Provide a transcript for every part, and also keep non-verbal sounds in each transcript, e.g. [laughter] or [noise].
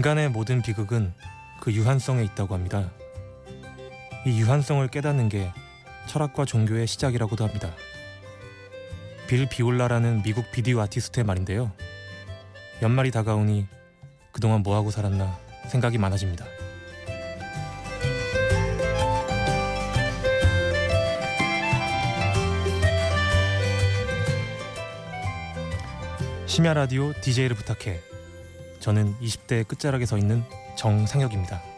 인간의 모든 비극은 그 유한성에 있다고 합니다. 이 유한성을 깨닫는 게 철학과 종교의 시작이라고도 합니다. 빌 비올라라는 미국 비디오 아티스트의 말인데요. 연말이 다가오니 그동안 뭐하고 살았나 생각이 많아집니다. 심야 라디오 DJ를 부탁해. 저는 20대 끝자락에 서 있는 정상혁입니다.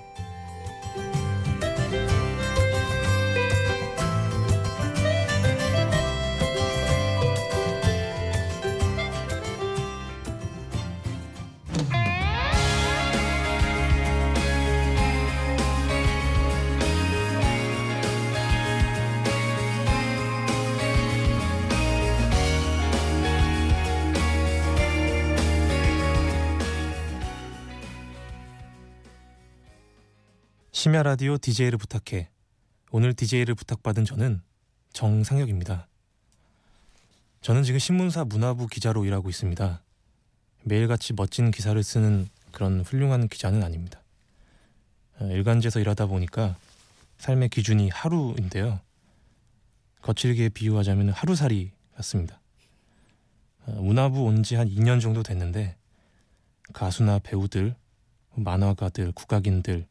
심야 라디오 DJ를 부탁해. 오늘 DJ를 부탁받은 저는 정상혁입니다. 저는 지금 신문사 문화부 기자로 일하고 있습니다. 매일같이 멋진 기사를 쓰는 그런 훌륭한 기자는 아닙니다. 어, 일간지에서 일하다 보니까 삶의 기준이 하루인데요. 거칠게 비유하자면 하루살이 같습니다. 어, 문화부 온 지 한 2년 정도 됐는데 가수나 배우들, 만화가들, 국악인들,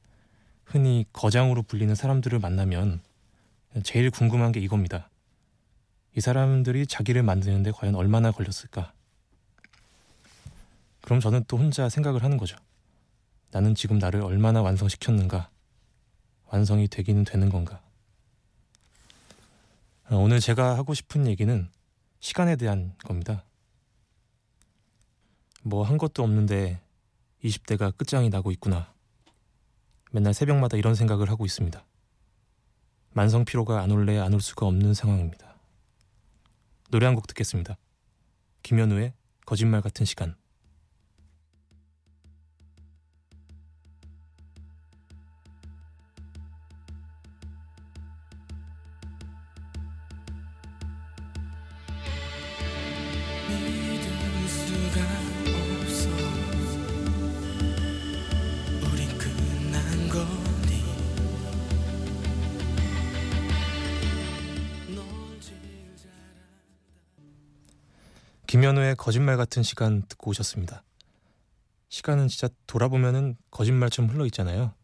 흔히 거장으로 불리는 사람들을 만나면 제일 궁금한 게 이겁니다. 이 사람들이 자기를 만드는데 과연 얼마나 걸렸을까? 그럼 저는 또 혼자 생각을 하는 거죠. 나는 지금 나를 얼마나 완성시켰는가? 완성이 되기는 되는 건가? 오늘 제가 하고 싶은 얘기는 시간에 대한 겁니다. 뭐 한 것도 없는데 20대가 끝장이 나고 있구나. 맨날 새벽마다 이런 생각을 하고 있습니다. 만성 피로가 안 올래 안 올 수가 없는 상황입니다. 노래 한 곡 듣겠습니다. 김현우의 거짓말 같은 시간. 거짓말 같은 시간 듣고 오셨습니다. 시간은 진짜 돌아보면은 거짓말처럼 흘러 있잖아요.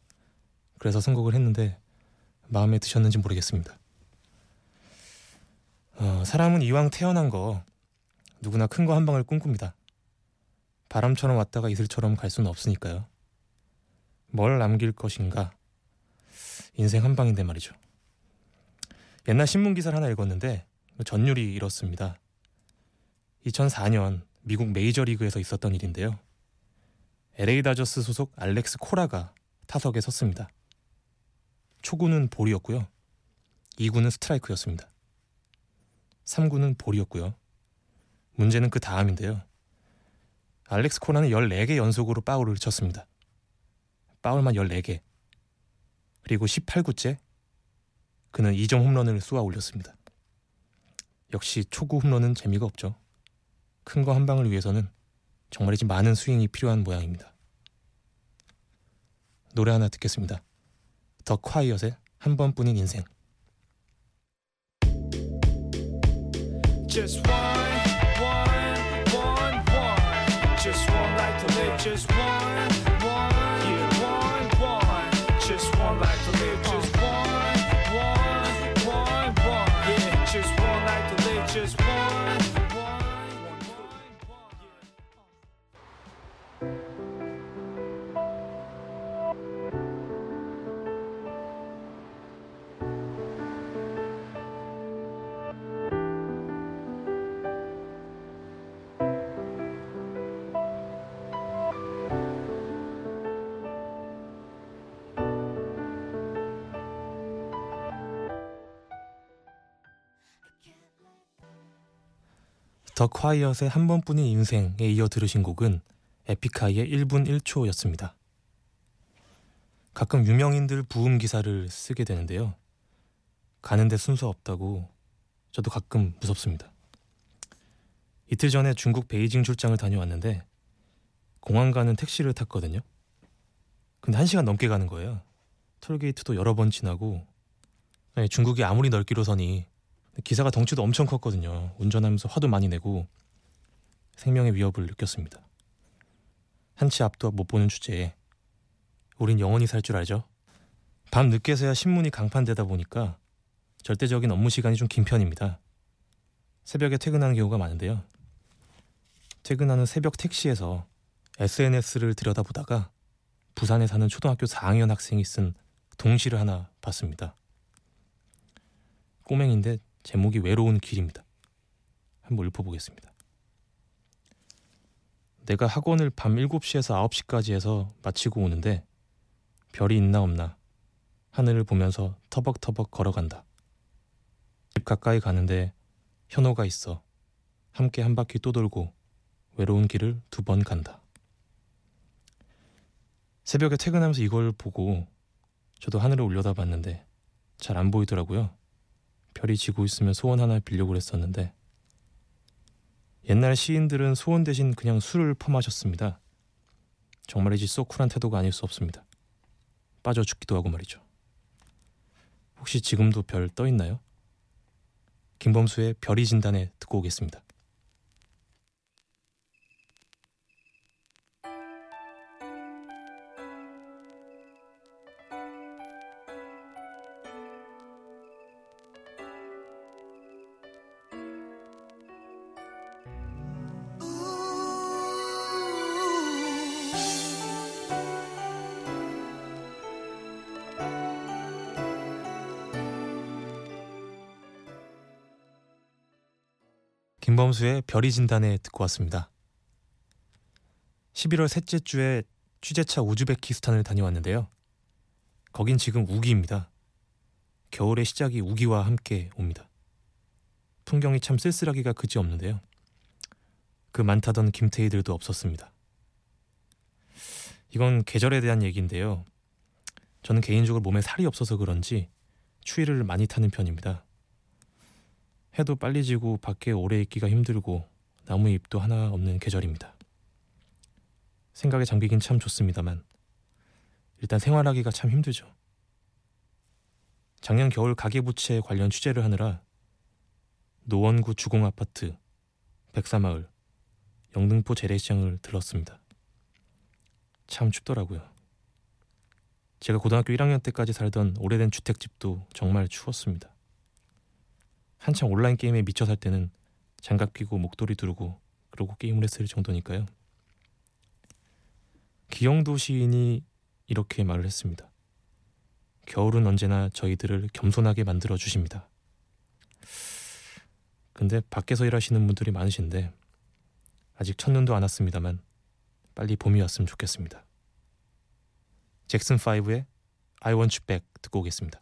그래서 선곡을 했는데 마음에 드셨는지 모르겠습니다. 어, 사람은 이왕 태어난 거 누구나 큰 거 한 방을 꿈꿉니다. 바람처럼 왔다가 이슬처럼 갈 수는 없으니까요. 뭘 남길 것인가? 인생 한 방인데 말이죠. 옛날 신문 기사를 하나 읽었는데 전율이 이렇습니다. 2004년 미국 메이저리그에서 있었던 일인데요. LA 다저스 소속 알렉스 코라가 타석에 섰습니다. 초구는 볼이었고요. 2구는 스트라이크였습니다. 3구는 볼이었고요. 문제는 그 다음인데요. 알렉스 코라는 14개 연속으로 파울을 쳤습니다. 파울만 14개. 그리고 18구째 그는 2점 홈런을 쏘아 올렸습니다. 역시 초구 홈런은 재미가 없죠. 큰 거 한 방을 위해서는 정말이지 많은 스윙이 필요한 모양입니다. 노래 하나 듣겠습니다. 더 콰이엇의 한 번뿐인 인생. Just one, one, one, one. Just one life to live. Just one, 더 콰이엇의 한 번뿐인 인생에 이어 들으신 곡은 에픽하이의 1분 1초였습니다. 가끔 유명인들 부음 기사를 쓰게 되는데요. 가는데 순서 없다고 저도 가끔 무섭습니다. 이틀 전에 중국 베이징 출장을 다녀왔는데 공항 가는 택시를 탔거든요. 근데 한 시간 넘게 가는 거예요. 톨게이트도 여러 번 지나고 네, 중국이 아무리 넓기로 서니 기사가 덩치도 엄청 컸거든요. 운전하면서 화도 많이 내고 생명의 위협을 느꼈습니다. 한 치 앞도 못 보는 주제에 우린 영원히 살 줄 알죠. 밤 늦게서야 신문이 강판되다 보니까 절대적인 업무 시간이 좀 긴 편입니다. 새벽에 퇴근하는 경우가 많은데요. 퇴근하는 새벽 택시에서 SNS를 들여다보다가 부산에 사는 초등학교 4학년 학생이 쓴 동시를 하나 봤습니다. 꼬맹인데 제목이 외로운 길입니다. 한번 읽어보겠습니다. 내가 학원을 밤 7시에서 9시까지 해서 마치고 오는데 별이 있나 없나 하늘을 보면서 터벅터벅 걸어간다. 집 가까이 가는데 현호가 있어. 함께 한 바퀴 또 돌고 외로운 길을 두 번 간다. 새벽에 퇴근하면서 이걸 보고 저도 하늘을 올려다 봤는데 잘 안 보이더라고요. 별이 지고 있으면 소원 하나 빌려고 그랬었는데 옛날 시인들은 소원 대신 그냥 술을 퍼마셨습니다. 정말이지 쏘쿨한 태도가 아닐 수 없습니다. 빠져 죽기도 하고 말이죠. 혹시 지금도 별 떠 있나요? 김범수의 별이 진단에 듣고 오겠습니다. 김범수의 별이 진단에 듣고 왔습니다. 11월 셋째 주에 취재차 우즈베키스탄을 다녀왔는데요. 거긴 지금 우기입니다. 겨울의 시작이 우기와 함께 옵니다. 풍경이 참 쓸쓸하기가 그지없는데요. 그 많다던 김태희들도 없었습니다. 이건 계절에 대한 얘기인데요. 저는 개인적으로 몸에 살이 없어서 그런지 추위를 많이 타는 편입니다. 해도 빨리 지고 밖에 오래 있기가 힘들고 나무 잎도 하나 없는 계절입니다. 생각에 잠기긴 참 좋습니다만 일단 생활하기가 참 힘들죠. 작년 겨울 가계부채 관련 취재를 하느라 노원구 주공아파트, 백사마을, 영등포 재래시장을 들렀습니다. 참 춥더라고요. 제가 고등학교 1학년 때까지 살던 오래된 주택집도 정말 추웠습니다. 한창 온라인 게임에 미쳐 살 때는 장갑 끼고 목도리 두르고 그러고 게임을 했을 정도니까요. 기영도 시인이 이렇게 말을 했습니다. 겨울은 언제나 저희들을 겸손하게 만들어 주십니다. 근데 밖에서 일하시는 분들이 많으신데 아직 첫눈도 안 왔습니다만 빨리 봄이 왔으면 좋겠습니다. 잭슨 5의 I Want You Back 듣고 오겠습니다.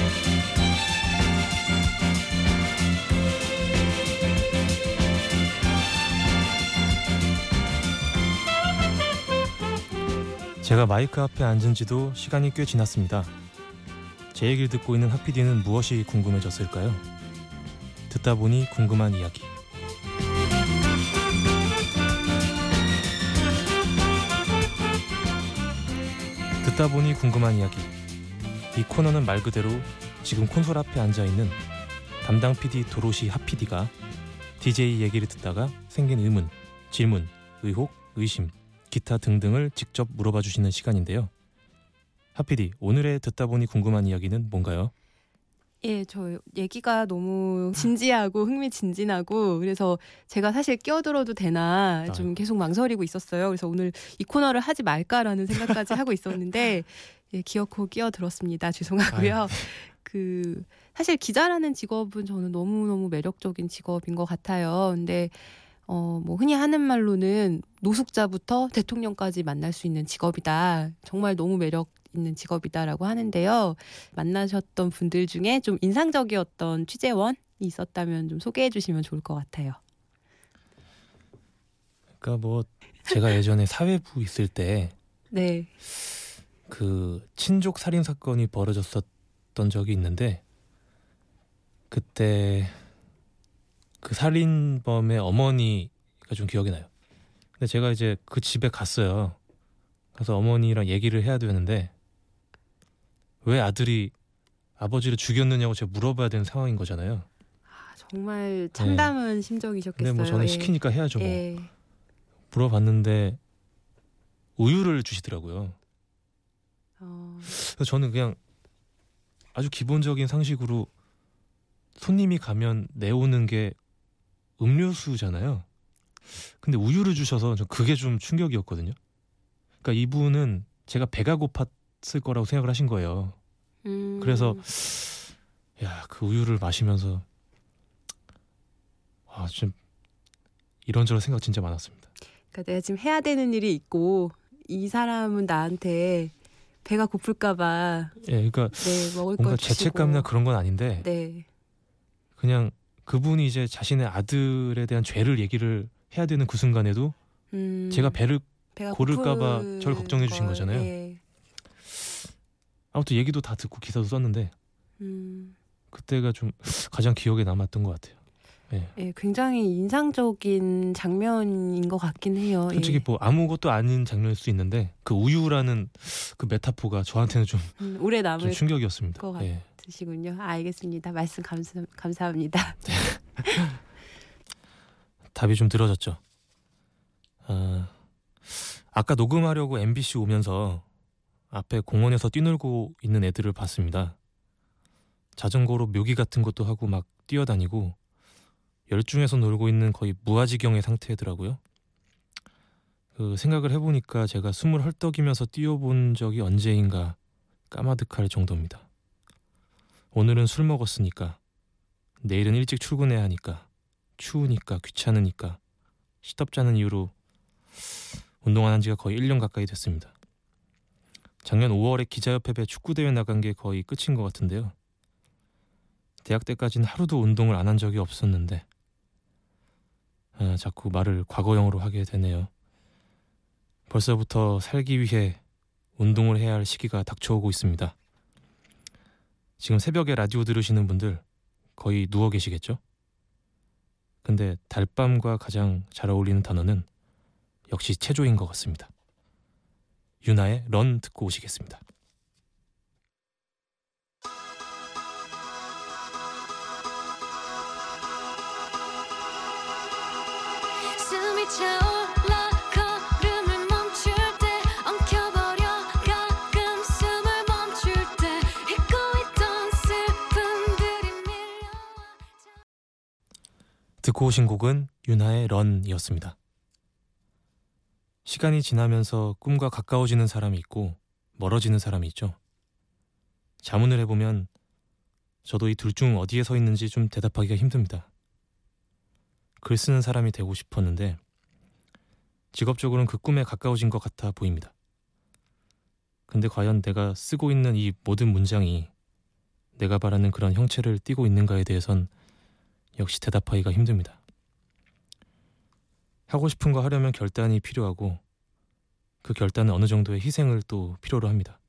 제가 마이크 앞에 앉은 지도 시간이 꽤 지났습니다. 제 얘기를 듣고 있는 하피디는 무엇이 궁금해졌을까요? 듣다 보니 궁금한 이야기. 듣다 보니 궁금한 이야기. 이 코너는 말 그대로 지금 콘솔 앞에 앉아 있는 담당 PD 도로시 하피디가 DJ 얘기를 듣다가 생긴 의문, 질문, 의혹, 의심, 기타 등등을 직접 물어봐 주시는 시간인데요. 하피디 오늘의 듣다 보니 궁금한 이야기는 뭔가요? 예, 저 얘기가 너무 진지하고 흥미진진하고 그래서 제가 사실 끼어들어도 되나 좀 아이고. 계속 망설이고 있었어요. 그래서 오늘 이 코너를 하지 말까라는 생각까지 하고 있었는데 예, 기어코 끼어들었습니다. [laughs] 죄송하고요. 아유. 그 사실 기자라는 직업은 저는 너무너무 매력적인 직업인 것 같아요. 근데 어, 뭐 흔히 하는 말로는 노숙자부터 대통령까지 만날 수 있는 직업이다. 정말 너무 매력 있는 직업이다라고 하는데요. 만나셨던 분들 중에 좀 인상적이었던 취재원이 있었다면 좀 소개해 주시면 좋을 것 같아요. 그러니까 뭐 제가 예전에 사회부 있을 때 네. 그 친족 살인 사건이 벌어졌었던 적이 있는데 그때 그 살인범의 어머니가 좀 기억이 나요. 근데 제가 이제 그 집에 갔어요. 그래서 어머니랑 얘기를 해야 되는데 왜 아들이 아버지를 죽였느냐고 제가 물어봐야 되는 상황인 거잖아요. 아, 정말 참담한 심정이셨겠어요. 근데 뭐 저는 예. 시키니까 해야죠. 뭐. 예. 물어봤는데 우유를 주시더라고요. 어, 그래서 저는 그냥 아주 기본적인 상식으로 손님이 가면 내오는 게 음료수잖아요. 근데 우유를 주셔서 저 그게 좀 충격이었거든요. 그러니까 이분은 제가 배가 고팠을 거라고 생각을 하신 거예요. 음, 그래서 야, 그 우유를 마시면서 아, 좀 이런저런 생각 진짜 많았습니다. 그러니까 내가 지금 해야 되는 일이 있고 이 사람은 나한테 배가 고플까봐 예, 그러니까 네 먹을 뭔가 죄책감이나 그런 건 아닌데 네. 그냥 그분이 이제 자신의 아들에 대한 죄를 얘기를 해야 되는 그 순간에도 음, 제가 배를 고를까봐 저를 걱정해 주신 걸, 거잖아요. 예. 아무튼 얘기도 다 듣고 기사도 썼는데 음, 그때가 좀 가장 기억에 남았던 것 같아요. 예, 굉장히 인상적인 장면인 것 같긴 해요. 솔직히 예. 뭐 아무것도 아닌 장면일 수 있는데 그 우유라는 그 메타포가 저한테는 좀, 음, 오래 좀 남을 충격이었습니다. 것 같아요. 예. 드시군요. 아, 알겠습니다. 말씀 감사, 감사합니다. [laughs] 답이 좀 늘어졌죠. 아, 아까 녹음하려고 MBC 오면서 앞에 공원에서 뛰놀고 있는 애들을 봤습니다. 자전거로 묘기 같은 것도 하고 막 뛰어다니고 열중해서 놀고 있는 거의 무아지경의 상태더라고요. 그 생각을 해보니까 제가 숨을 헐떡이면서 뛰어본 적이 언제인가 까마득할 정도입니다. 오늘은 술 먹었으니까 내일은 일찍 출근해야 하니까 추우니까 귀찮으니까 시덥잖은 이유로 운동 안 한 지가 거의 1년 가까이 됐습니다. 작년 5월에 기자협회배 축구대회 나간 게 거의 끝인 것 같은데요. 대학 때까지는 하루도 운동을 안 한 적이 없었는데 아, 자꾸 말을 과거형으로 하게 되네요. 벌써부터 살기 위해 운동을 해야 할 시기가 닥쳐오고 있습니다. 지금 새벽에 라디오 들으시는 분들 거의 누워 계시겠죠? 근데 달밤과 가장 잘 어울리는 단어는 역시 체조인 것 같습니다. 유나의 런 듣고 오시겠습니다. 숨이 차올 듣고 오신 곡은 유나의 런이었습니다. 시간이 지나면서 꿈과 가까워지는 사람이 있고 멀어지는 사람이 있죠. 자문을 해보면 저도 이 둘 중 어디에 서 있는지 좀 대답하기가 힘듭니다. 글 쓰는 사람이 되고 싶었는데 직업적으로는 그 꿈에 가까워진 것 같아 보입니다. 근데 과연 내가 쓰고 있는 이 모든 문장이 내가 바라는 그런 형체를 띠고 있는가에 대해선 역시 대답하기가 힘듭니다. 하고 싶은 거 하려면 결단이 필요하고 그 결단은 어느 정도의 희생을 또 필요로 합니다.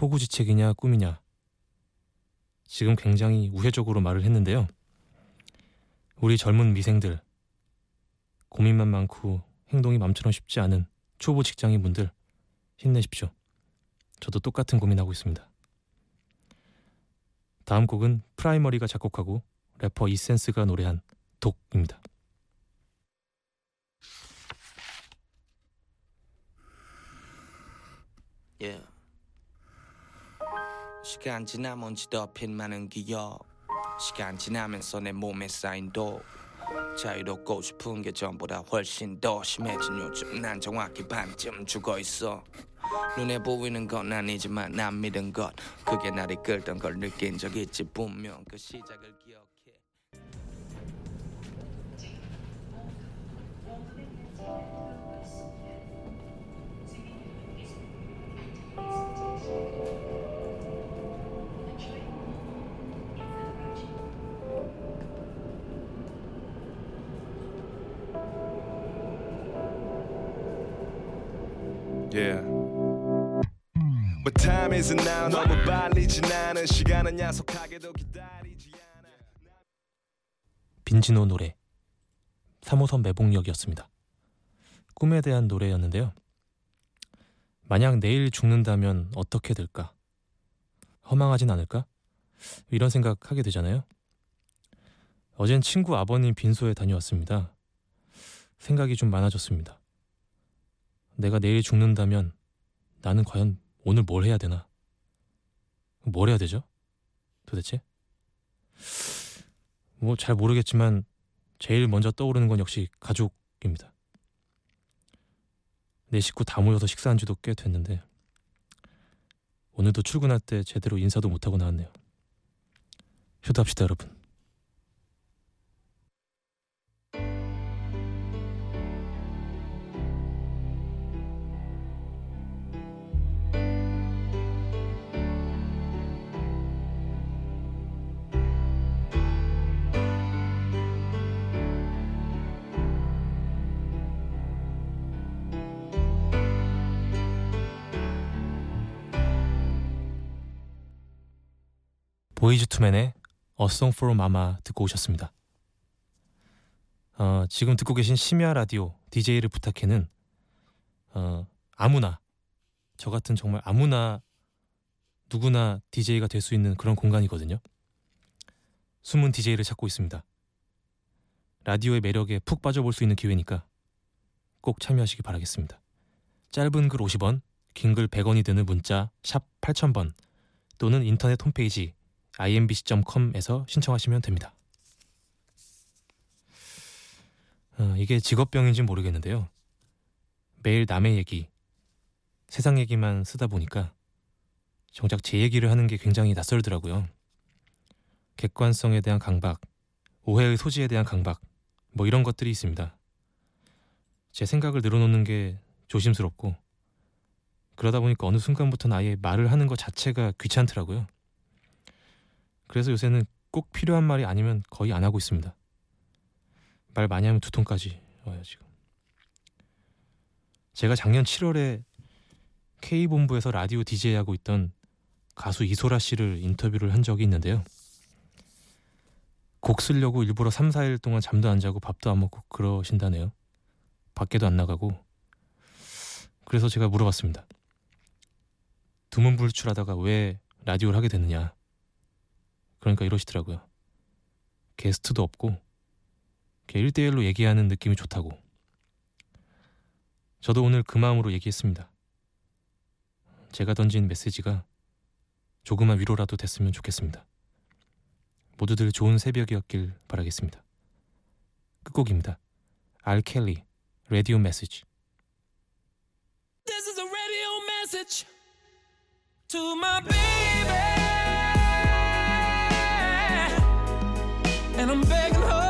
호구지책이냐 꿈이냐 지금 굉장히 우회적으로 말을 했는데요. 우리 젊은 미생들 고민만 많고 행동이 맘처럼 쉽지 않은 초보 직장인분들 힘내십시오. 저도 똑같은 고민하고 있습니다. 다음 곡은 프라이머리가 작곡하고 래퍼 이센스가 노래한 독입니다. Yeah. 시간 지나면 지덮인 많은 기억 시간 지나면서 내 몸에 쌓인 독 자유롭고 싶은 게 전보다 훨씬 더 심해진 요즘. 난 정확히 반쯤 죽어 있어. 눈에 보이는 건 아니지만 난 믿은 것. 그게 날 이끌던 걸 느낀 적 있지 분명. 그 시작을 기억 빈지노 노래 3호선 매봉역이었습니다. 꿈에 대한 노래였는데요. 만약 내일 죽는다면 어떻게 될까? 허망하진 않을까? 이런 생각 하게 되잖아요. 어젠 친구 아버님 빈소에 다녀왔습니다. 생각이 좀 많아졌습니다. 내가 내일 죽는다면 나는 과연 오늘 뭘 해야 되나? 뭘 해야 되죠? 도대체? 뭐 잘 모르겠지만 제일 먼저 떠오르는 건 역시 가족입니다. 내 식구 다 모여서 식사한 지도 꽤 됐는데 오늘도 출근할 때 제대로 인사도 못하고 나왔네요. 효도합시다 여러분. 보이즈 투맨의 A Song for Mama 듣고 오셨습니다. 어, 지금 듣고 계신 심야 라디오 DJ를 부탁해는 어, 아무나 저 같은 정말 아무나 누구나 DJ가 될 수 있는 그런 공간이거든요. 숨은 DJ를 찾고 있습니다. 라디오의 매력에 푹 빠져볼 수 있는 기회니까 꼭 참여하시기 바라겠습니다. 짧은 글 50원, 긴 글 100원이 드는 문자 샵 8000번 또는 인터넷 홈페이지 imbc.com에서 신청하시면 됩니다. 어, 이게 직업병인지 는 모르겠는데요. 매일 남의 얘기, 세상 얘기만 쓰다 보니까 정작 제 얘기를 하는 게 굉장히 낯설더라고요. 객관성에 대한 강박, 오해의 소지에 대한 강박, 뭐 이런 것들이 있습니다. 제 생각을 늘어놓는 게 조심스럽고 그러다 보니까 어느 순간부터는 아예 말을 하는 것 자체가 귀찮더라고요. 그래서 요새는 꼭 필요한 말이 아니면 거의 안 하고 있습니다. 말 많이 하면 두통까지 와요 지금. 제가 작년 7월에 K본부에서 라디오 DJ 하고 있던 가수 이소라 씨를 인터뷰를 한 적이 있는데요. 곡 쓰려고 일부러 3, 4일 동안 잠도 안 자고 밥도 안 먹고 그러신다네요. 밖에도 안 나가고. 그래서 제가 물어봤습니다. 두문불출하다가 왜 라디오를 하게 됐느냐. 그러니까 이러시더라고요. 게스트도 없고 1대1로 얘기하는 느낌이 좋다고. 저도 오늘 그 마음으로 얘기했습니다. 제가 던진 메시지가 조그만 위로라도 됐으면 좋겠습니다. 모두들 좋은 새벽이었길 바라겠습니다. 끝곡입니다. 알 켈리, 라디오 메시지. This is a radio message to my baby. And I'm begging her